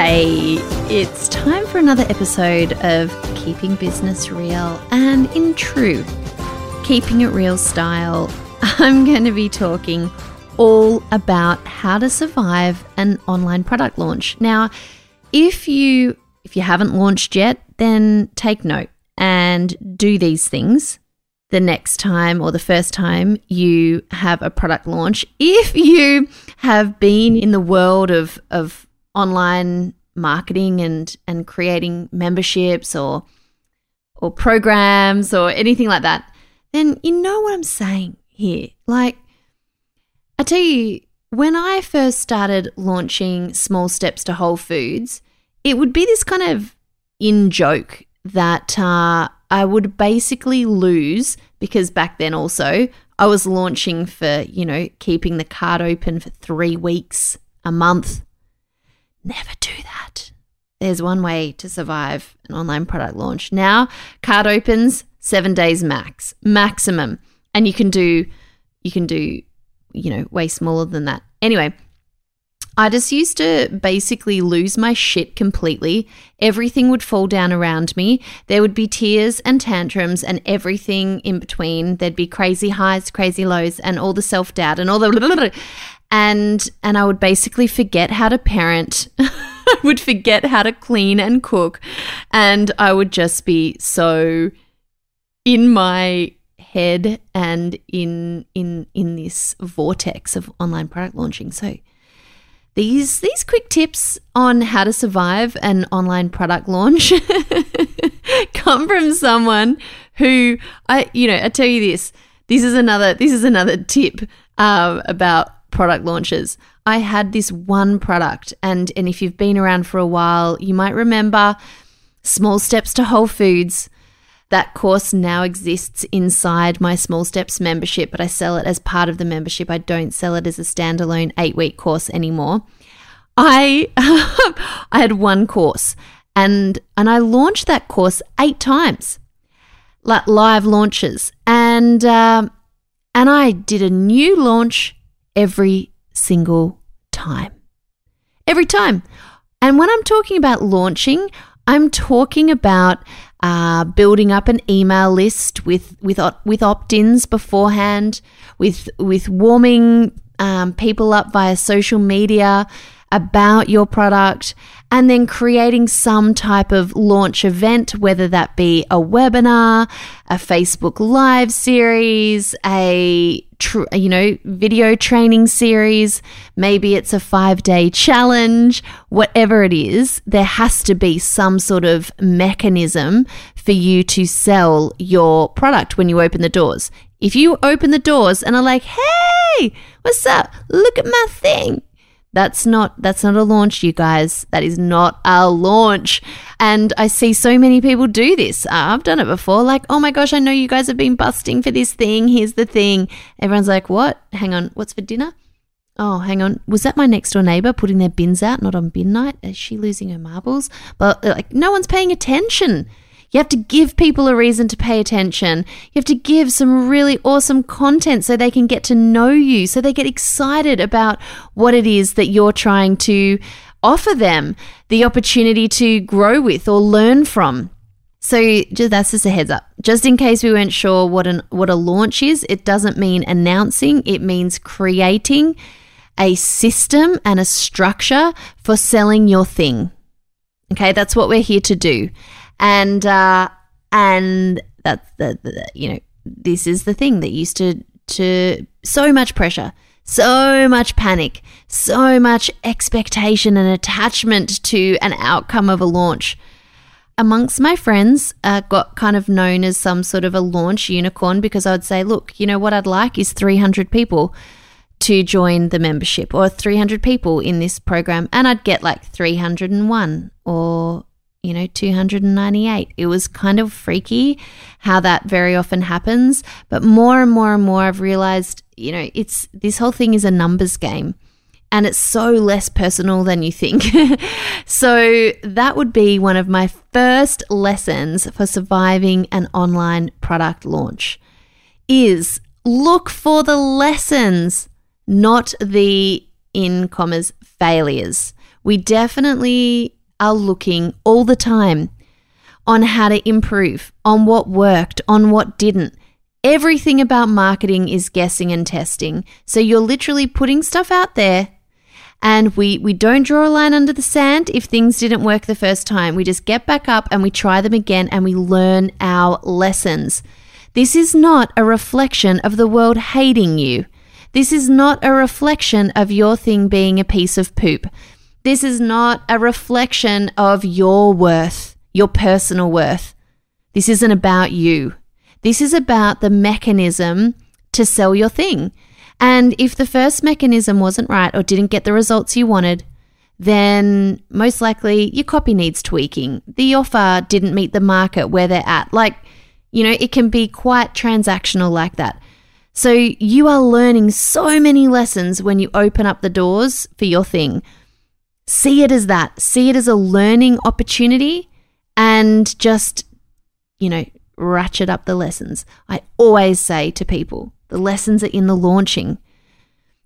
Hey, it's time for another episode of Keeping Business Real. And in true Keeping It Real style, I'm going to be talking all about how to survive an online product launch. Now, if you if you haven't launched yet, then take note and do these things the next time or the first time you have a product launch. If you have been in the world of, of online marketing and, and creating memberships or or programs or anything like that, then you know what I'm saying here. Like, I tell you, when I first started launching small steps to Whole Foods, it would be this kind of in joke that uh, I would basically lose because back then also I was launching for, you know, keeping the cart open for three weeks, a month. Never do that. There's one way to survive an online product launch. Now, cart opens seven days max, maximum. And you can do, you can do, you know, way smaller than that. Anyway, I just used to basically lose my shit completely. Everything would fall down around me. There would be tears and tantrums and everything in between. There'd be crazy highs, crazy lows, and all the self doubt and all the. And and I would basically forget how to parent. I would forget how to clean and cook, and I would just be so in my head and in in in this vortex of online product launching. So these these quick tips on how to survive an online product launch come from someone who I you know I tell you this this is another this is another tip um, about product launches. I had this one product and and if you've been around for a while, you might remember Small Steps to Whole Foods. That course now exists inside my Small Steps membership, but I sell it as part of the membership. I don't sell it as a standalone eight week course anymore. I I had one course and and I launched that course eight times, like live launches, and um, and I did a new launch every single time, every time. And when I'm talking about launching, I'm talking about uh, building up an email list with with with opt-ins beforehand, with with warming um, people up via social media about your product, and then creating some type of launch event, whether that be a webinar, a Facebook live series, a tr- you know video training series, maybe it's a 5-day challenge, whatever it is, there has to be some sort of mechanism for you to sell your product when you open the doors. If you open the doors and are like, "Hey, what's up? Look at my thing." That's not that's not a launch, you guys. That is not a launch. And I see so many people do this. Uh, I've done it before. Like, oh my gosh, I know you guys have been busting for this thing. Here's the thing. Everyone's like, what? Hang on, what's for dinner? Oh, hang on. Was that my next door neighbor putting their bins out, not on bin night? Is she losing her marbles? But like, no one's paying attention. You have to give people a reason to pay attention. You have to give some really awesome content so they can get to know you, so they get excited about what it is that you're trying to offer them the opportunity to grow with or learn from. So just, that's just a heads up. Just in case we weren't sure what an what a launch is, it doesn't mean announcing, it means creating a system and a structure for selling your thing. Okay, that's what we're here to do and uh, and that's the, the you know this is the thing that used to to so much pressure so much panic, so much expectation and attachment to an outcome of a launch. Amongst my friends, uh, got kind of known as some sort of a launch unicorn because I would say, look, you know what I'd like is 300 people to join the membership or 300 people in this program and I'd get like 301 or you know 298 it was kind of freaky how that very often happens but more and more and more I've realized you know it's this whole thing is a numbers game and it's so less personal than you think. so, that would be one of my first lessons for surviving an online product launch is look for the lessons, not the in commas failures. We definitely are looking all the time on how to improve, on what worked, on what didn't. Everything about marketing is guessing and testing. So you're literally putting stuff out there and we we don't draw a line under the sand if things didn't work the first time. We just get back up and we try them again and we learn our lessons. This is not a reflection of the world hating you. This is not a reflection of your thing being a piece of poop. This is not a reflection of your worth, your personal worth. This isn't about you. This is about the mechanism to sell your thing. And if the first mechanism wasn't right or didn't get the results you wanted, then most likely your copy needs tweaking. The offer didn't meet the market where they're at. Like, you know, it can be quite transactional like that. So you are learning so many lessons when you open up the doors for your thing. See it as that. See it as a learning opportunity and just, you know, ratchet up the lessons. I always say to people, the lessons are in the launching.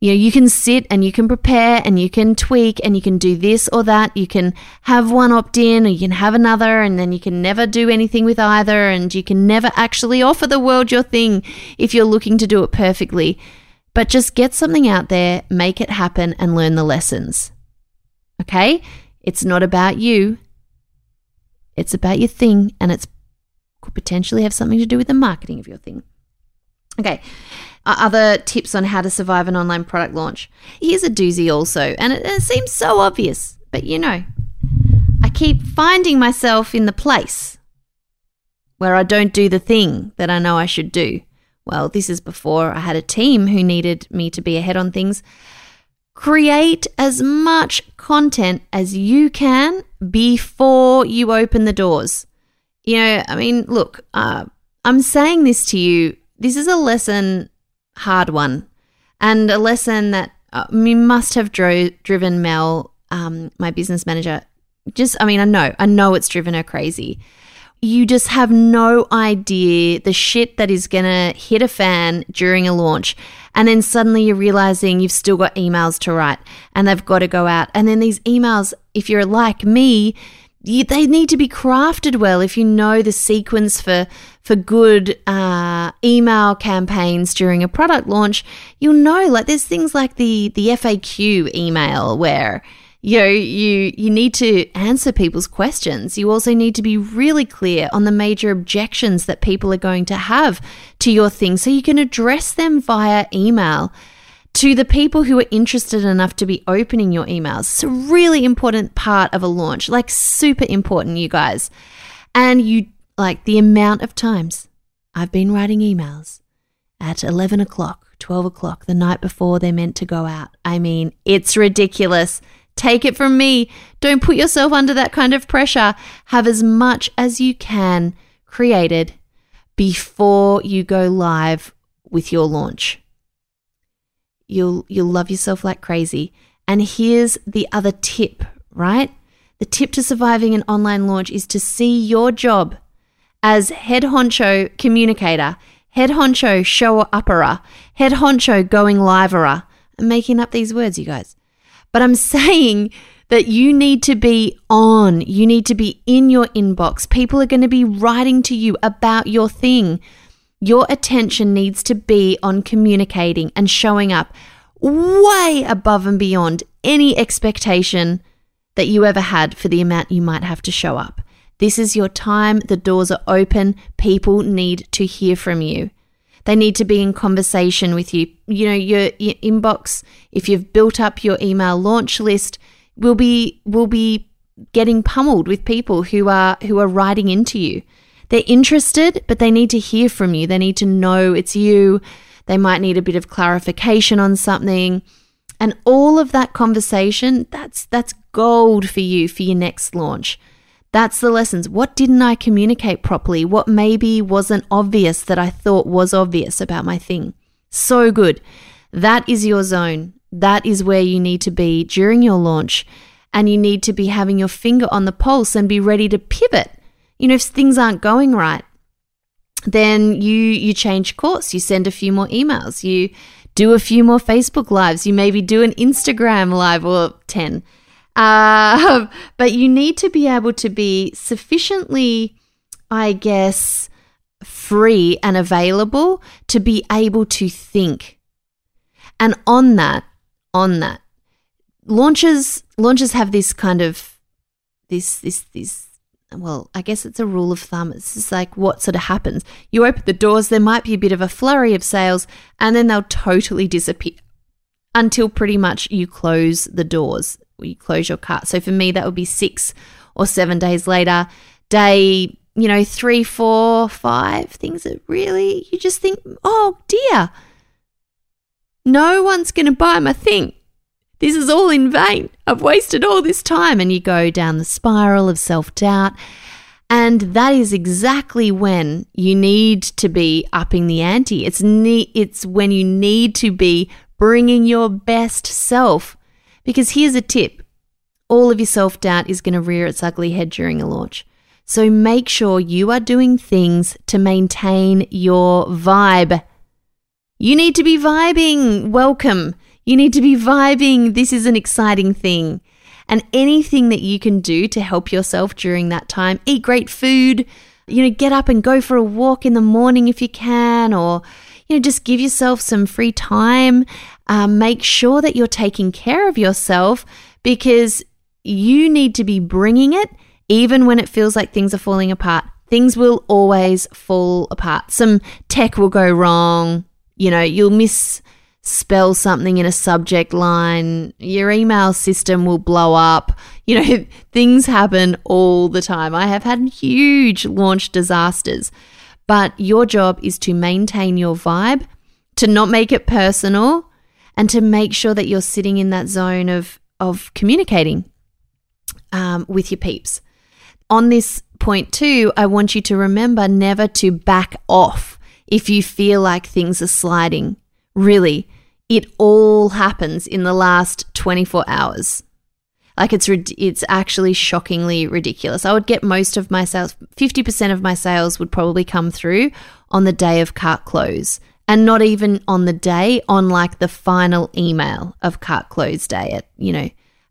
You know, you can sit and you can prepare and you can tweak and you can do this or that. You can have one opt in or you can have another and then you can never do anything with either and you can never actually offer the world your thing if you're looking to do it perfectly. But just get something out there, make it happen and learn the lessons. Okay? It's not about you. It's about your thing and it's could potentially have something to do with the marketing of your thing. Okay. Other tips on how to survive an online product launch. Here's a doozy also, and it, it seems so obvious, but you know, I keep finding myself in the place where I don't do the thing that I know I should do. Well, this is before I had a team who needed me to be ahead on things. Create as much content as you can before you open the doors. You know, I mean, look, uh, I'm saying this to you this is a lesson, hard one, and a lesson that uh, must have dro- driven Mel, um, my business manager. Just, I mean, I know, I know it's driven her crazy. You just have no idea the shit that is gonna hit a fan during a launch. And then suddenly you're realizing you've still got emails to write and they've got to go out. And then these emails, if you're like me, you, they need to be crafted well if you know the sequence for for good uh, email campaigns during a product launch you'll know like there's things like the the faq email where you know, you you need to answer people's questions you also need to be really clear on the major objections that people are going to have to your thing so you can address them via email to the people who are interested enough to be opening your emails. It's a really important part of a launch, like super important, you guys. And you like the amount of times I've been writing emails at 11 o'clock, 12 o'clock, the night before they're meant to go out. I mean, it's ridiculous. Take it from me. Don't put yourself under that kind of pressure. Have as much as you can created before you go live with your launch you'll you'll love yourself like crazy. And here's the other tip, right? The tip to surviving an online launch is to see your job as head honcho communicator, head honcho show upperer, head honcho going liverer. I'm making up these words, you guys. But I'm saying that you need to be on. You need to be in your inbox. People are going to be writing to you about your thing. Your attention needs to be on communicating and showing up way above and beyond any expectation that you ever had for the amount you might have to show up. This is your time. The doors are open. People need to hear from you. They need to be in conversation with you. You know, your, your inbox, if you've built up your email launch list, will be will be getting pummeled with people who are who are writing into you. They're interested, but they need to hear from you. They need to know it's you. They might need a bit of clarification on something. And all of that conversation, that's that's gold for you for your next launch. That's the lessons. What didn't I communicate properly? What maybe wasn't obvious that I thought was obvious about my thing? So good. That is your zone. That is where you need to be during your launch. And you need to be having your finger on the pulse and be ready to pivot. You know, if things aren't going right, then you you change course. You send a few more emails. You do a few more Facebook lives. You maybe do an Instagram live or 10. Uh, but you need to be able to be sufficiently, I guess, free and available to be able to think. And on that, on that, launches launches have this kind of this this this well, I guess it's a rule of thumb. It's just like what sort of happens. You open the doors, there might be a bit of a flurry of sales, and then they'll totally disappear until pretty much you close the doors, you close your cart. So for me, that would be six or seven days later. Day, you know, three, four, five, things that really you just think, oh dear, no one's going to buy my thing. This is all in vain. I've wasted all this time. And you go down the spiral of self doubt. And that is exactly when you need to be upping the ante. It's, ne- it's when you need to be bringing your best self. Because here's a tip all of your self doubt is going to rear its ugly head during a launch. So make sure you are doing things to maintain your vibe. You need to be vibing. Welcome. You need to be vibing. This is an exciting thing. And anything that you can do to help yourself during that time, eat great food, you know, get up and go for a walk in the morning if you can, or, you know, just give yourself some free time. Um, make sure that you're taking care of yourself because you need to be bringing it even when it feels like things are falling apart. Things will always fall apart. Some tech will go wrong. You know, you'll misspell something in a subject line, your email system will blow up. You know, things happen all the time. I have had huge launch disasters, but your job is to maintain your vibe, to not make it personal, and to make sure that you're sitting in that zone of, of communicating um, with your peeps. On this point, too, I want you to remember never to back off if you feel like things are sliding. Really, it all happens in the last 24 hours. Like it's it's actually shockingly ridiculous. I would get most of my sales, 50% of my sales would probably come through on the day of cart close and not even on the day on like the final email of cart close day at, you know,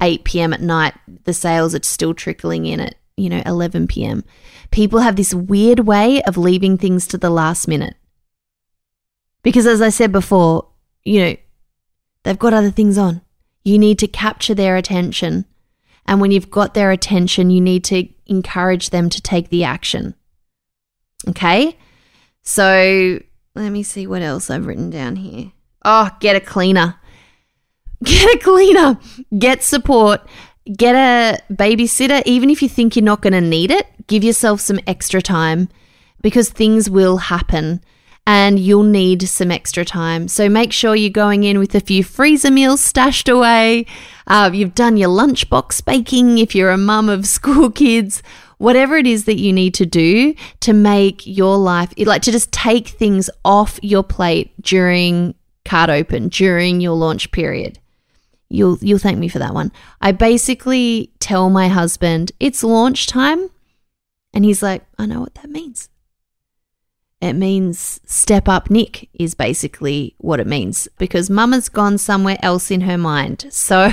8 p.m. at night. The sales are still trickling in at, you know, 11 p.m. People have this weird way of leaving things to the last minute. Because as I said before, you know, they've got other things on. You need to capture their attention. And when you've got their attention, you need to encourage them to take the action. Okay? So let me see what else I've written down here. Oh, get a cleaner. Get a cleaner. Get support. Get a babysitter. Even if you think you're not going to need it, give yourself some extra time because things will happen and you'll need some extra time. So make sure you're going in with a few freezer meals stashed away. Uh, you've done your lunchbox baking if you're a mum of school kids. Whatever it is that you need to do to make your life, like to just take things off your plate during cart open, during your launch period. You'll you'll thank me for that one. I basically tell my husband it's launch time, and he's like, I know what that means. It means step up Nick is basically what it means because mama's gone somewhere else in her mind. So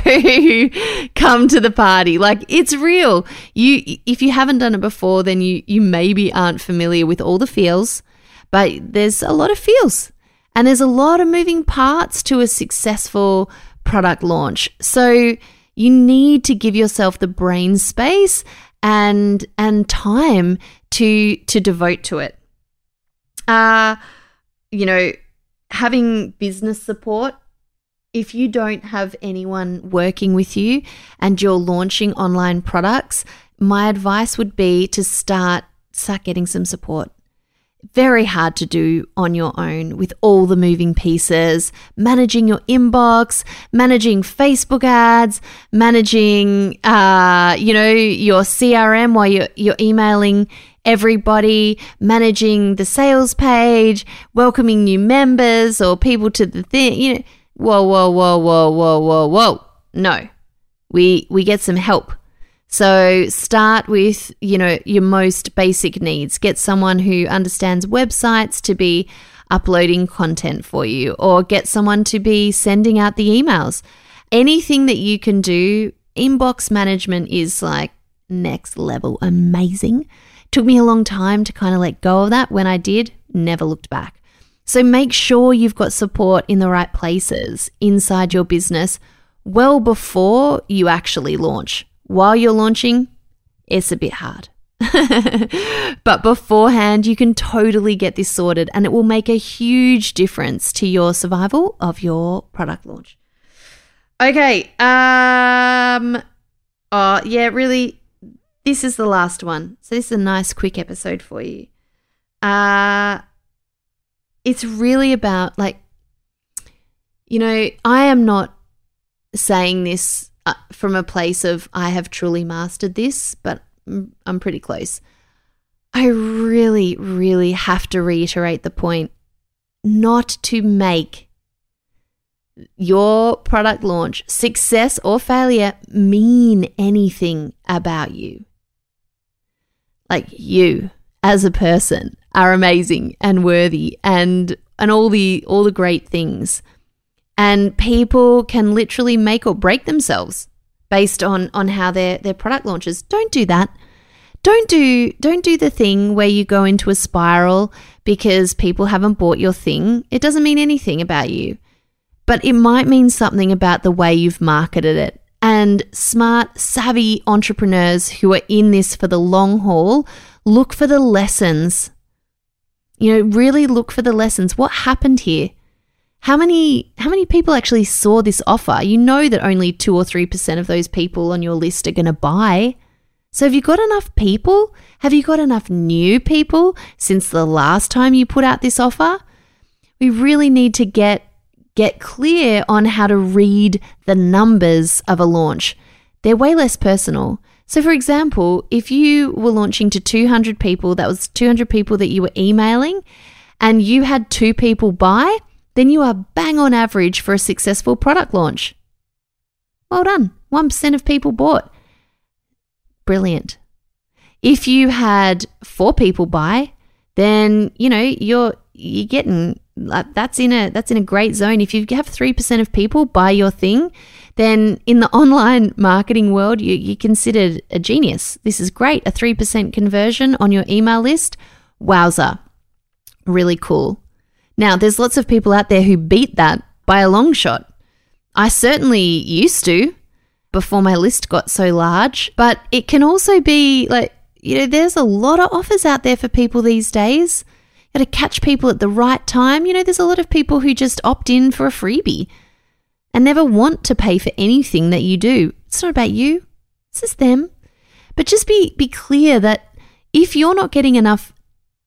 come to the party. Like it's real. You if you haven't done it before then you you maybe aren't familiar with all the feels, but there's a lot of feels and there's a lot of moving parts to a successful product launch. So you need to give yourself the brain space and and time to to devote to it uh, you know, having business support. If you don't have anyone working with you and you're launching online products, my advice would be to start start getting some support. very hard to do on your own with all the moving pieces, managing your inbox, managing Facebook ads, managing, uh, you know, your CRM while you're, you're emailing everybody, managing the sales page, welcoming new members or people to the thing. You know, whoa, whoa, whoa, whoa, whoa, whoa, whoa. No, we we get some help. So start with, you know, your most basic needs. Get someone who understands websites to be uploading content for you or get someone to be sending out the emails. Anything that you can do, inbox management is like next level amazing. Took me a long time to kind of let go of that. When I did, never looked back. So make sure you've got support in the right places inside your business well before you actually launch. While you're launching, it's a bit hard. but beforehand, you can totally get this sorted and it will make a huge difference to your survival of your product launch. Okay. Um oh yeah, really this is the last one. So this is a nice quick episode for you. Uh it's really about like you know, I am not saying this uh, from a place of I have truly mastered this, but I'm pretty close. I really, really have to reiterate the point not to make your product launch, success or failure, mean anything about you. Like you as a person are amazing and worthy and and all the all the great things and people can literally make or break themselves based on on how their their product launches. Don't do that. Don't do don't do the thing where you go into a spiral because people haven't bought your thing. It doesn't mean anything about you. But it might mean something about the way you've marketed it. And smart, savvy entrepreneurs who are in this for the long haul look for the lessons. You know, really look for the lessons. What happened here? how many how many people actually saw this offer? You know that only 2 or 3% of those people on your list are going to buy. So have you got enough people? Have you got enough new people since the last time you put out this offer? We really need to get get clear on how to read the numbers of a launch. They're way less personal. So, for example, if you were launching to 200 people, that was 200 people that you were emailing, and you had two people buy, then you are bang on average for a successful product launch. Well done. 1% of people bought. Brilliant. If you had four people buy, then, you know, you're you're getting Uh, that's in a that's in a great zone. If you have 3% of people buy your thing, then in the online marketing world, you, you're considered a genius. This is great. A 3% conversion on your email list. Wowza. Really cool. Now, there's lots of people out there who beat that by a long shot. I certainly used to before my list got so large, but it can also be like, you know, there's a lot of offers out there for people these days. Got to catch people at the right time. You know, there's a lot of people who just opt in for a freebie and never want to pay for anything that you do. It's not about you, it's just them. But just be, be clear that if you're not getting enough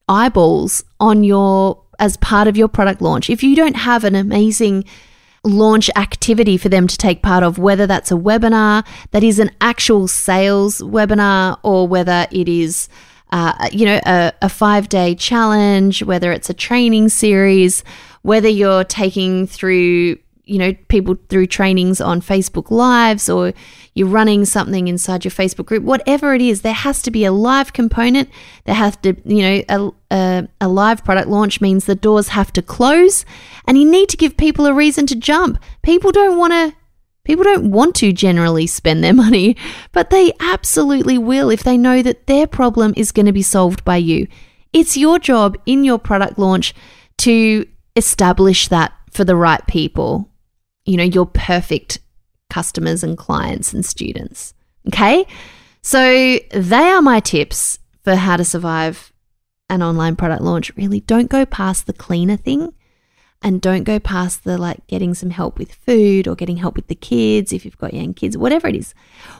eyeballs on your as part of your product launch. If you don't have an amazing launch activity for them to take part of, whether that's a webinar that is an actual sales webinar or whether it is, uh, you know, a, a five day challenge, whether it's a training series, whether you're taking through you know, people through trainings on Facebook Lives or you're running something inside your Facebook group, whatever it is, there has to be a live component. There has to, you know, a, a, a, live product launch means the doors have to close and you need to give people a reason to jump. People don't want to. People don't want to generally spend their money, but they absolutely will if they know that their problem is going to be solved by you. It's your job in your product launch to establish that for the right people you know, your perfect customers and clients and students. Okay. So they are my tips for how to survive an online product launch. Really don't go past the cleaner thing and don't go past the like getting some help with food or getting help with the kids if you've got young kids, whatever it is.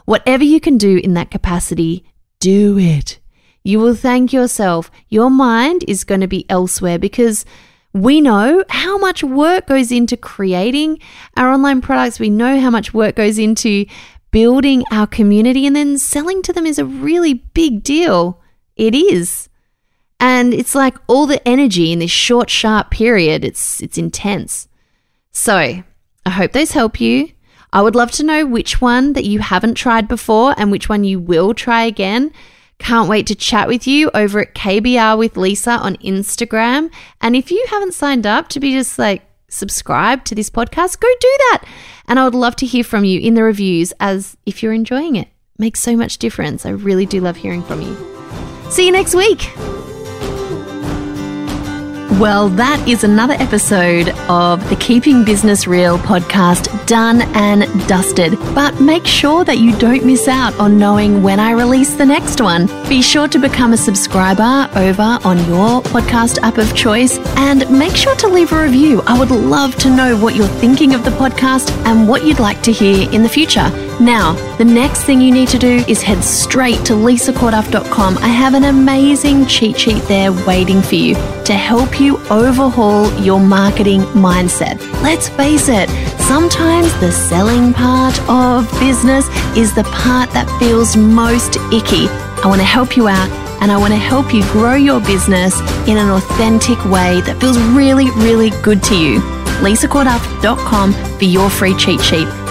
Whatever you can do in that capacity, do it. You will thank yourself. Your mind is going to be elsewhere because we know how much work goes into creating our online products. We know how much work goes into building our community, and then selling to them is a really big deal. It is. And it's like all the energy in this short, sharp period, it's, it's intense. So I hope those help you. I would love to know which one that you haven't tried before and which one you will try again. Can't wait to chat with you over at KBR with Lisa on Instagram. And if you haven't signed up to be just like subscribed to this podcast, go do that. And I would love to hear from you in the reviews as if you're enjoying it. it makes so much difference. I really do love hearing from you. See you next week. Well, that is another episode of the Keeping Business Real podcast done and dusted. But make sure that you don't miss out on knowing when I release the next one. Be sure to become a subscriber over on your podcast app of choice and make sure to leave a review. I would love to know what you're thinking of the podcast and what you'd like to hear in the future. Now, the next thing you need to do is head straight to lisacorduff.com. I have an amazing cheat sheet there waiting for you to help you overhaul your marketing mindset. Let's face it, sometimes the selling part of business is the part that feels most icky. I want to help you out and I want to help you grow your business in an authentic way that feels really, really good to you. lisacorduff.com for your free cheat sheet,